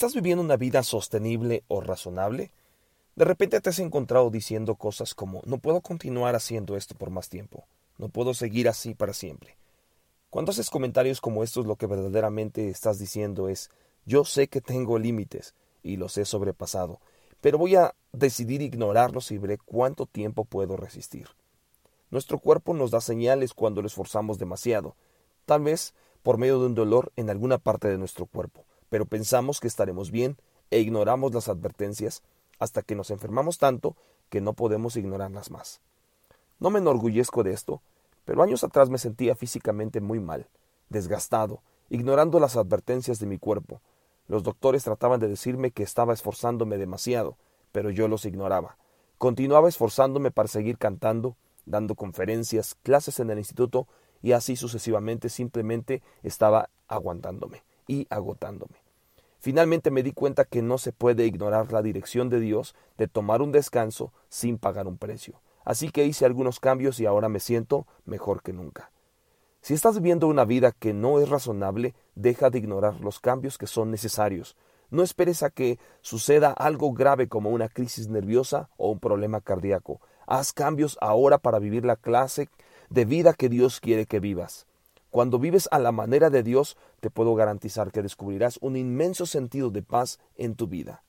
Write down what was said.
¿Estás viviendo una vida sostenible o razonable? De repente te has encontrado diciendo cosas como no puedo continuar haciendo esto por más tiempo, no puedo seguir así para siempre. Cuando haces comentarios como estos lo que verdaderamente estás diciendo es yo sé que tengo límites y los he sobrepasado, pero voy a decidir ignorarlos y veré cuánto tiempo puedo resistir. Nuestro cuerpo nos da señales cuando lo esforzamos demasiado, tal vez por medio de un dolor en alguna parte de nuestro cuerpo pero pensamos que estaremos bien e ignoramos las advertencias hasta que nos enfermamos tanto que no podemos ignorarlas más. No me enorgullezco de esto, pero años atrás me sentía físicamente muy mal, desgastado, ignorando las advertencias de mi cuerpo. Los doctores trataban de decirme que estaba esforzándome demasiado, pero yo los ignoraba. Continuaba esforzándome para seguir cantando, dando conferencias, clases en el instituto y así sucesivamente simplemente estaba aguantándome y agotándome. Finalmente me di cuenta que no se puede ignorar la dirección de Dios de tomar un descanso sin pagar un precio. Así que hice algunos cambios y ahora me siento mejor que nunca. Si estás viviendo una vida que no es razonable, deja de ignorar los cambios que son necesarios. No esperes a que suceda algo grave como una crisis nerviosa o un problema cardíaco. Haz cambios ahora para vivir la clase de vida que Dios quiere que vivas. Cuando vives a la manera de Dios, te puedo garantizar que descubrirás un inmenso sentido de paz en tu vida.